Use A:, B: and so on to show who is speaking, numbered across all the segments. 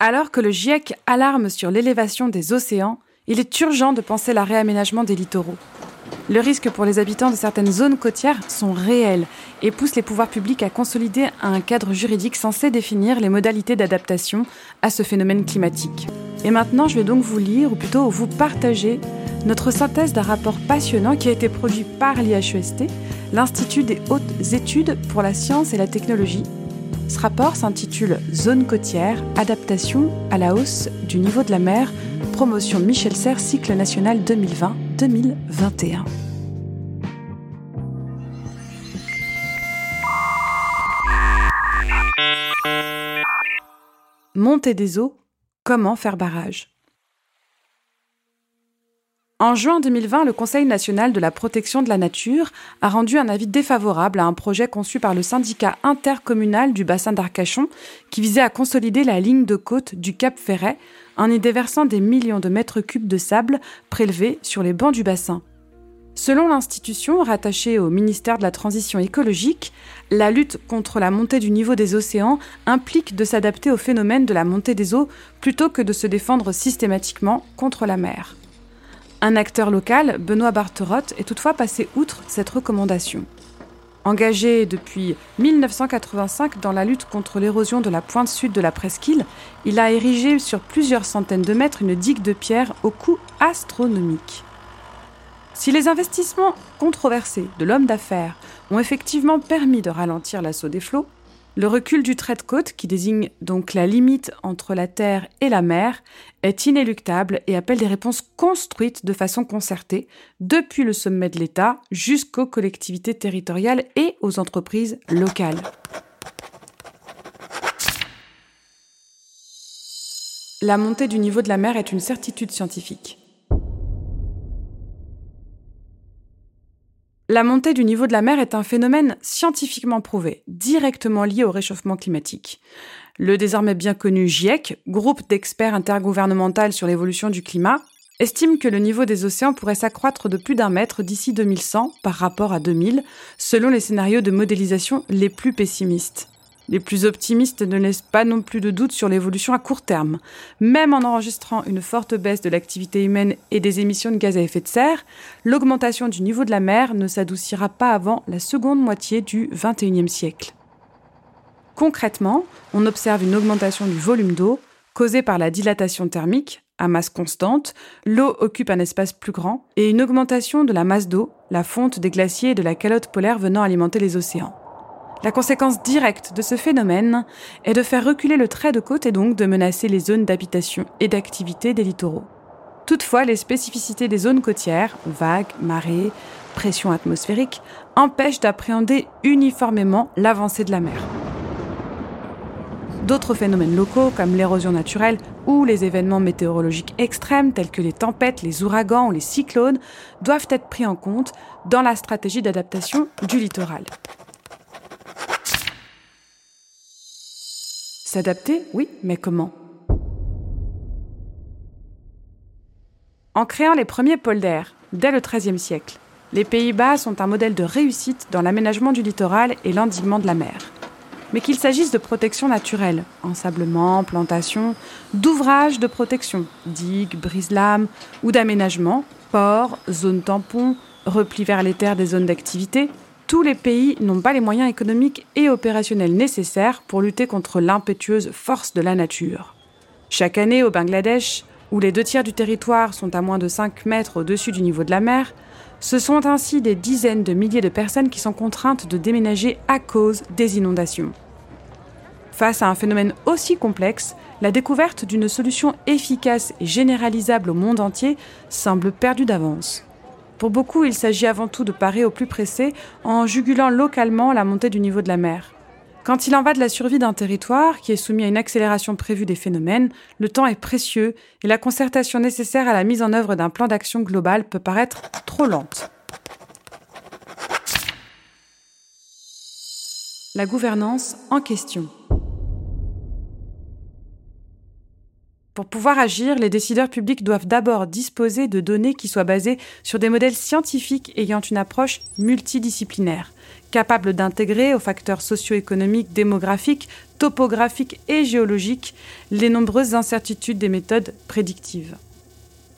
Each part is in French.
A: Alors que le GIEC alarme sur l'élévation des océans, il est urgent de penser la réaménagement des littoraux. Le risque pour les habitants de certaines zones côtières sont réels et poussent les pouvoirs publics à consolider un cadre juridique censé définir les modalités d'adaptation à ce phénomène climatique. Et maintenant, je vais donc vous lire, ou plutôt vous partager, notre synthèse d'un rapport passionnant qui a été produit par l'IHEST, l'Institut des hautes études pour la science et la technologie, ce rapport s'intitule Zone côtière, adaptation à la hausse du niveau de la mer, promotion Michel Serres, cycle national 2020-2021. Montée des eaux, comment faire barrage? En juin 2020, le Conseil national de la protection de la nature a rendu un avis défavorable à un projet conçu par le syndicat intercommunal du bassin d'Arcachon qui visait à consolider la ligne de côte du Cap Ferret en y déversant des millions de mètres cubes de sable prélevés sur les bancs du bassin. Selon l'institution rattachée au ministère de la Transition écologique, la lutte contre la montée du niveau des océans implique de s'adapter au phénomène de la montée des eaux plutôt que de se défendre systématiquement contre la mer. Un acteur local, Benoît Barterotte, est toutefois passé outre cette recommandation. Engagé depuis 1985 dans la lutte contre l'érosion de la pointe sud de la presqu'île, il a érigé sur plusieurs centaines de mètres une digue de pierre au coût astronomique. Si les investissements controversés de l'homme d'affaires ont effectivement permis de ralentir l'assaut des flots, le recul du trait de côte, qui désigne donc la limite entre la terre et la mer, est inéluctable et appelle des réponses construites de façon concertée, depuis le sommet de l'État jusqu'aux collectivités territoriales et aux entreprises locales. La montée du niveau de la mer est une certitude scientifique. La montée du niveau de la mer est un phénomène scientifiquement prouvé, directement lié au réchauffement climatique. Le désormais bien connu GIEC, groupe d'experts intergouvernemental sur l'évolution du climat, estime que le niveau des océans pourrait s'accroître de plus d'un mètre d'ici 2100 par rapport à 2000, selon les scénarios de modélisation les plus pessimistes. Les plus optimistes ne laissent pas non plus de doute sur l'évolution à court terme. Même en enregistrant une forte baisse de l'activité humaine et des émissions de gaz à effet de serre, l'augmentation du niveau de la mer ne s'adoucira pas avant la seconde moitié du XXIe siècle. Concrètement, on observe une augmentation du volume d'eau causée par la dilatation thermique, à masse constante, l'eau occupe un espace plus grand, et une augmentation de la masse d'eau, la fonte des glaciers et de la calotte polaire venant alimenter les océans. La conséquence directe de ce phénomène est de faire reculer le trait de côte et donc de menacer les zones d'habitation et d'activité des littoraux. Toutefois, les spécificités des zones côtières, vagues, marées, pression atmosphérique, empêchent d'appréhender uniformément l'avancée de la mer. D'autres phénomènes locaux, comme l'érosion naturelle ou les événements météorologiques extrêmes tels que les tempêtes, les ouragans ou les cyclones, doivent être pris en compte dans la stratégie d'adaptation du littoral. S'adapter, oui, mais comment? En créant les premiers polders, dès le XIIIe siècle, les Pays-Bas sont un modèle de réussite dans l'aménagement du littoral et l'endiguement de la mer. Mais qu'il s'agisse de protection naturelle, ensablement, plantation, d'ouvrages de protection, digues, brise-lames, ou d'aménagement, ports, zones tampons, repli vers les terres des zones d'activité, tous les pays n'ont pas les moyens économiques et opérationnels nécessaires pour lutter contre l'impétueuse force de la nature. Chaque année au Bangladesh, où les deux tiers du territoire sont à moins de 5 mètres au-dessus du niveau de la mer, ce sont ainsi des dizaines de milliers de personnes qui sont contraintes de déménager à cause des inondations. Face à un phénomène aussi complexe, la découverte d'une solution efficace et généralisable au monde entier semble perdue d'avance. Pour beaucoup, il s'agit avant tout de parer au plus pressé en jugulant localement la montée du niveau de la mer. Quand il en va de la survie d'un territoire qui est soumis à une accélération prévue des phénomènes, le temps est précieux et la concertation nécessaire à la mise en œuvre d'un plan d'action global peut paraître trop lente. La gouvernance en question. Pour pouvoir agir, les décideurs publics doivent d'abord disposer de données qui soient basées sur des modèles scientifiques ayant une approche multidisciplinaire, capables d'intégrer aux facteurs socio-économiques, démographiques, topographiques et géologiques les nombreuses incertitudes des méthodes prédictives.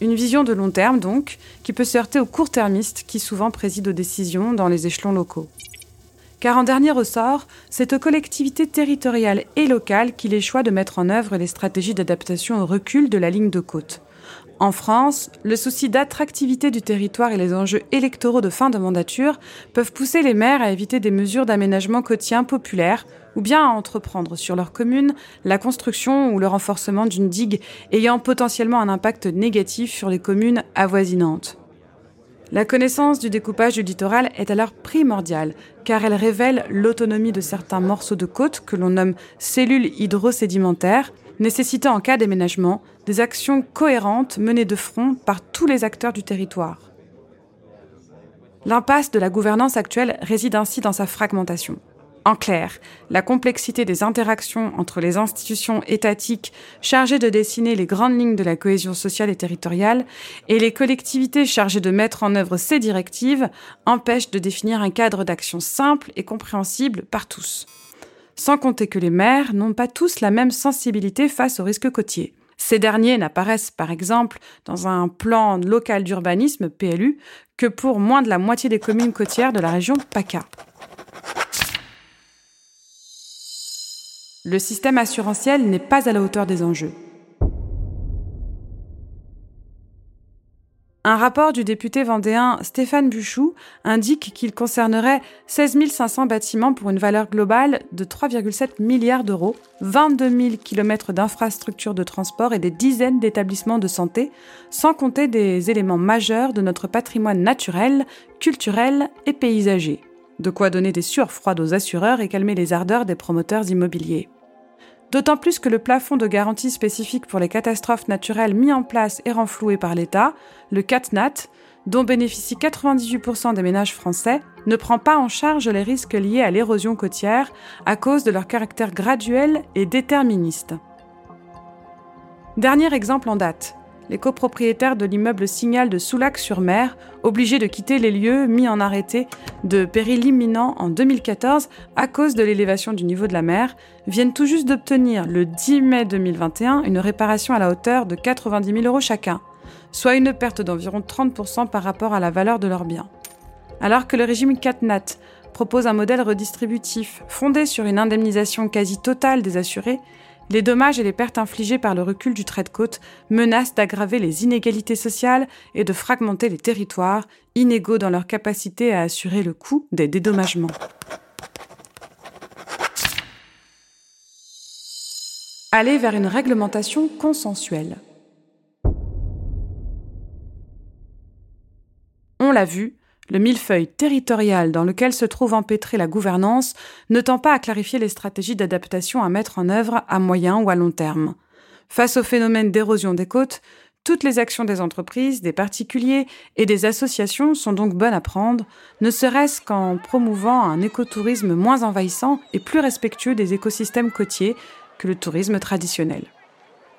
A: Une vision de long terme, donc, qui peut se heurter aux court-termistes qui souvent président aux décisions dans les échelons locaux. Car en dernier ressort, c'est aux collectivités territoriales et locales qu'il est de mettre en œuvre les stratégies d'adaptation au recul de la ligne de côte. En France, le souci d'attractivité du territoire et les enjeux électoraux de fin de mandature peuvent pousser les maires à éviter des mesures d'aménagement côtier populaires ou bien à entreprendre sur leur commune la construction ou le renforcement d'une digue ayant potentiellement un impact négatif sur les communes avoisinantes. La connaissance du découpage du littoral est alors primordiale, car elle révèle l'autonomie de certains morceaux de côte que l'on nomme cellules hydrosédimentaires, nécessitant en cas d'aménagement des actions cohérentes menées de front par tous les acteurs du territoire. L'impasse de la gouvernance actuelle réside ainsi dans sa fragmentation. En clair, la complexité des interactions entre les institutions étatiques chargées de dessiner les grandes lignes de la cohésion sociale et territoriale et les collectivités chargées de mettre en œuvre ces directives empêche de définir un cadre d'action simple et compréhensible par tous. Sans compter que les maires n'ont pas tous la même sensibilité face aux risques côtiers. Ces derniers n'apparaissent par exemple dans un plan local d'urbanisme PLU que pour moins de la moitié des communes côtières de la région PACA. Le système assurantiel n'est pas à la hauteur des enjeux. Un rapport du député vendéen Stéphane Buchou indique qu'il concernerait 16 500 bâtiments pour une valeur globale de 3,7 milliards d'euros, 22 000 km d'infrastructures de transport et des dizaines d'établissements de santé, sans compter des éléments majeurs de notre patrimoine naturel, culturel et paysager. De quoi donner des sueurs froides aux assureurs et calmer les ardeurs des promoteurs immobiliers. D'autant plus que le plafond de garantie spécifique pour les catastrophes naturelles mis en place et renfloué par l'État, le CatNat, dont bénéficient 98% des ménages français, ne prend pas en charge les risques liés à l'érosion côtière à cause de leur caractère graduel et déterministe. Dernier exemple en date, les copropriétaires de l'immeuble Signal de Soulac-sur-Mer, obligés de quitter les lieux mis en arrêté de péril imminent en 2014 à cause de l'élévation du niveau de la mer, viennent tout juste d'obtenir le 10 mai 2021 une réparation à la hauteur de 90 000 euros chacun, soit une perte d'environ 30% par rapport à la valeur de leurs biens. Alors que le régime CatNat propose un modèle redistributif fondé sur une indemnisation quasi totale des assurés, les dommages et les pertes infligées par le recul du trait de côte menacent d'aggraver les inégalités sociales et de fragmenter les territoires, inégaux dans leur capacité à assurer le coût des dédommagements. Aller vers une réglementation consensuelle. On l'a vu, le millefeuille territorial dans lequel se trouve empêtrée la gouvernance ne tend pas à clarifier les stratégies d'adaptation à mettre en œuvre à moyen ou à long terme. Face au phénomène d'érosion des côtes, toutes les actions des entreprises, des particuliers et des associations sont donc bonnes à prendre, ne serait-ce qu'en promouvant un écotourisme moins envahissant et plus respectueux des écosystèmes côtiers que le tourisme traditionnel.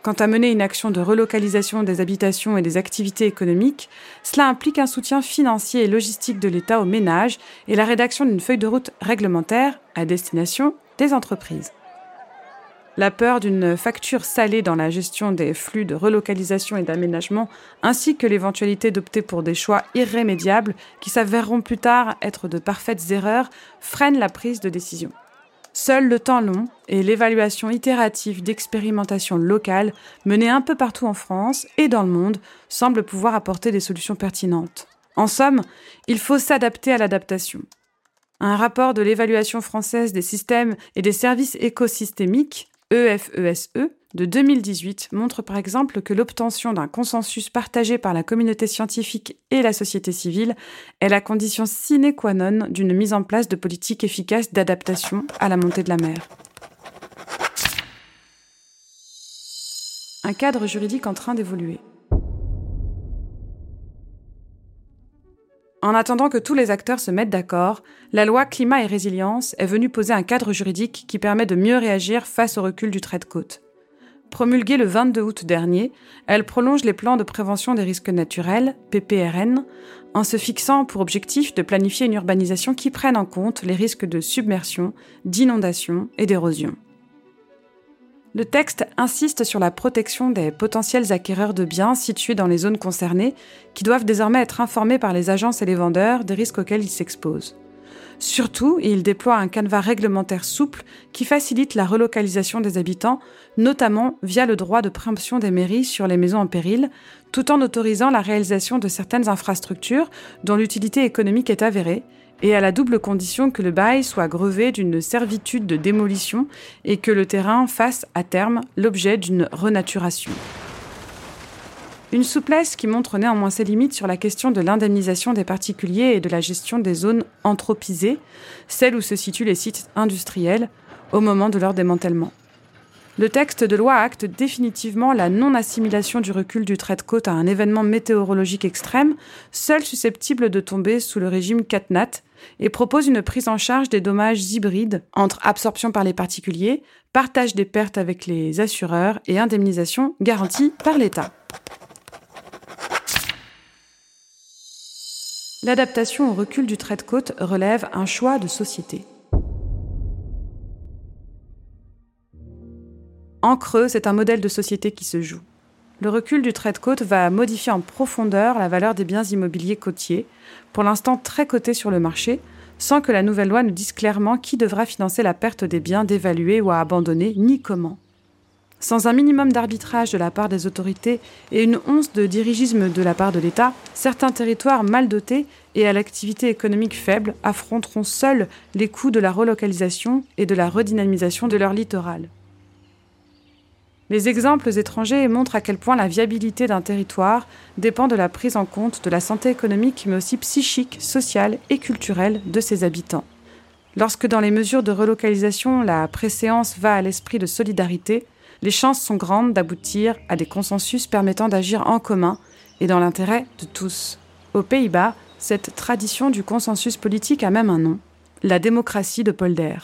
A: Quant à mener une action de relocalisation des habitations et des activités économiques, cela implique un soutien financier et logistique de l'État aux ménages et la rédaction d'une feuille de route réglementaire à destination des entreprises. La peur d'une facture salée dans la gestion des flux de relocalisation et d'aménagement, ainsi que l'éventualité d'opter pour des choix irrémédiables qui s'avéreront plus tard être de parfaites erreurs, freinent la prise de décision. Seul le temps long et l'évaluation itérative d'expérimentation locales menées un peu partout en France et dans le monde semblent pouvoir apporter des solutions pertinentes. En somme, il faut s'adapter à l'adaptation. Un rapport de l'évaluation française des systèmes et des services écosystémiques, EFESE, de 2018 montre par exemple que l'obtention d'un consensus partagé par la communauté scientifique et la société civile est la condition sine qua non d'une mise en place de politiques efficaces d'adaptation à la montée de la mer. Un cadre juridique en train d'évoluer. En attendant que tous les acteurs se mettent d'accord, la loi Climat et Résilience est venue poser un cadre juridique qui permet de mieux réagir face au recul du trait de côte. Promulguée le 22 août dernier, elle prolonge les plans de prévention des risques naturels, PPRN, en se fixant pour objectif de planifier une urbanisation qui prenne en compte les risques de submersion, d'inondation et d'érosion. Le texte insiste sur la protection des potentiels acquéreurs de biens situés dans les zones concernées, qui doivent désormais être informés par les agences et les vendeurs des risques auxquels ils s'exposent. Surtout, il déploie un canevas réglementaire souple qui facilite la relocalisation des habitants, notamment via le droit de préemption des mairies sur les maisons en péril, tout en autorisant la réalisation de certaines infrastructures dont l'utilité économique est avérée, et à la double condition que le bail soit grevé d'une servitude de démolition et que le terrain fasse à terme l'objet d'une renaturation. Une souplesse qui montre néanmoins ses limites sur la question de l'indemnisation des particuliers et de la gestion des zones anthropisées, celles où se situent les sites industriels, au moment de leur démantèlement. Le texte de loi acte définitivement la non-assimilation du recul du trait de côte à un événement météorologique extrême, seul susceptible de tomber sous le régime CatNat, et propose une prise en charge des dommages hybrides entre absorption par les particuliers, partage des pertes avec les assureurs et indemnisation garantie par l'État. L'adaptation au recul du trait de côte relève un choix de société. En creux, c'est un modèle de société qui se joue. Le recul du trait de côte va modifier en profondeur la valeur des biens immobiliers côtiers, pour l'instant très cotés sur le marché, sans que la nouvelle loi ne dise clairement qui devra financer la perte des biens dévalués ou à abandonner, ni comment. Sans un minimum d'arbitrage de la part des autorités et une once de dirigisme de la part de l'État, certains territoires mal dotés et à l'activité économique faible affronteront seuls les coûts de la relocalisation et de la redynamisation de leur littoral. Les exemples étrangers montrent à quel point la viabilité d'un territoire dépend de la prise en compte de la santé économique mais aussi psychique, sociale et culturelle de ses habitants. Lorsque dans les mesures de relocalisation la préséance va à l'esprit de solidarité, les chances sont grandes d'aboutir à des consensus permettant d'agir en commun et dans l'intérêt de tous. Aux Pays-Bas, cette tradition du consensus politique a même un nom, la démocratie de Polder.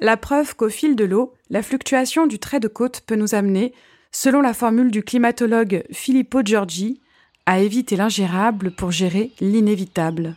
A: La preuve qu'au fil de l'eau, la fluctuation du trait de côte peut nous amener, selon la formule du climatologue Filippo Giorgi, à éviter l'ingérable pour gérer l'inévitable.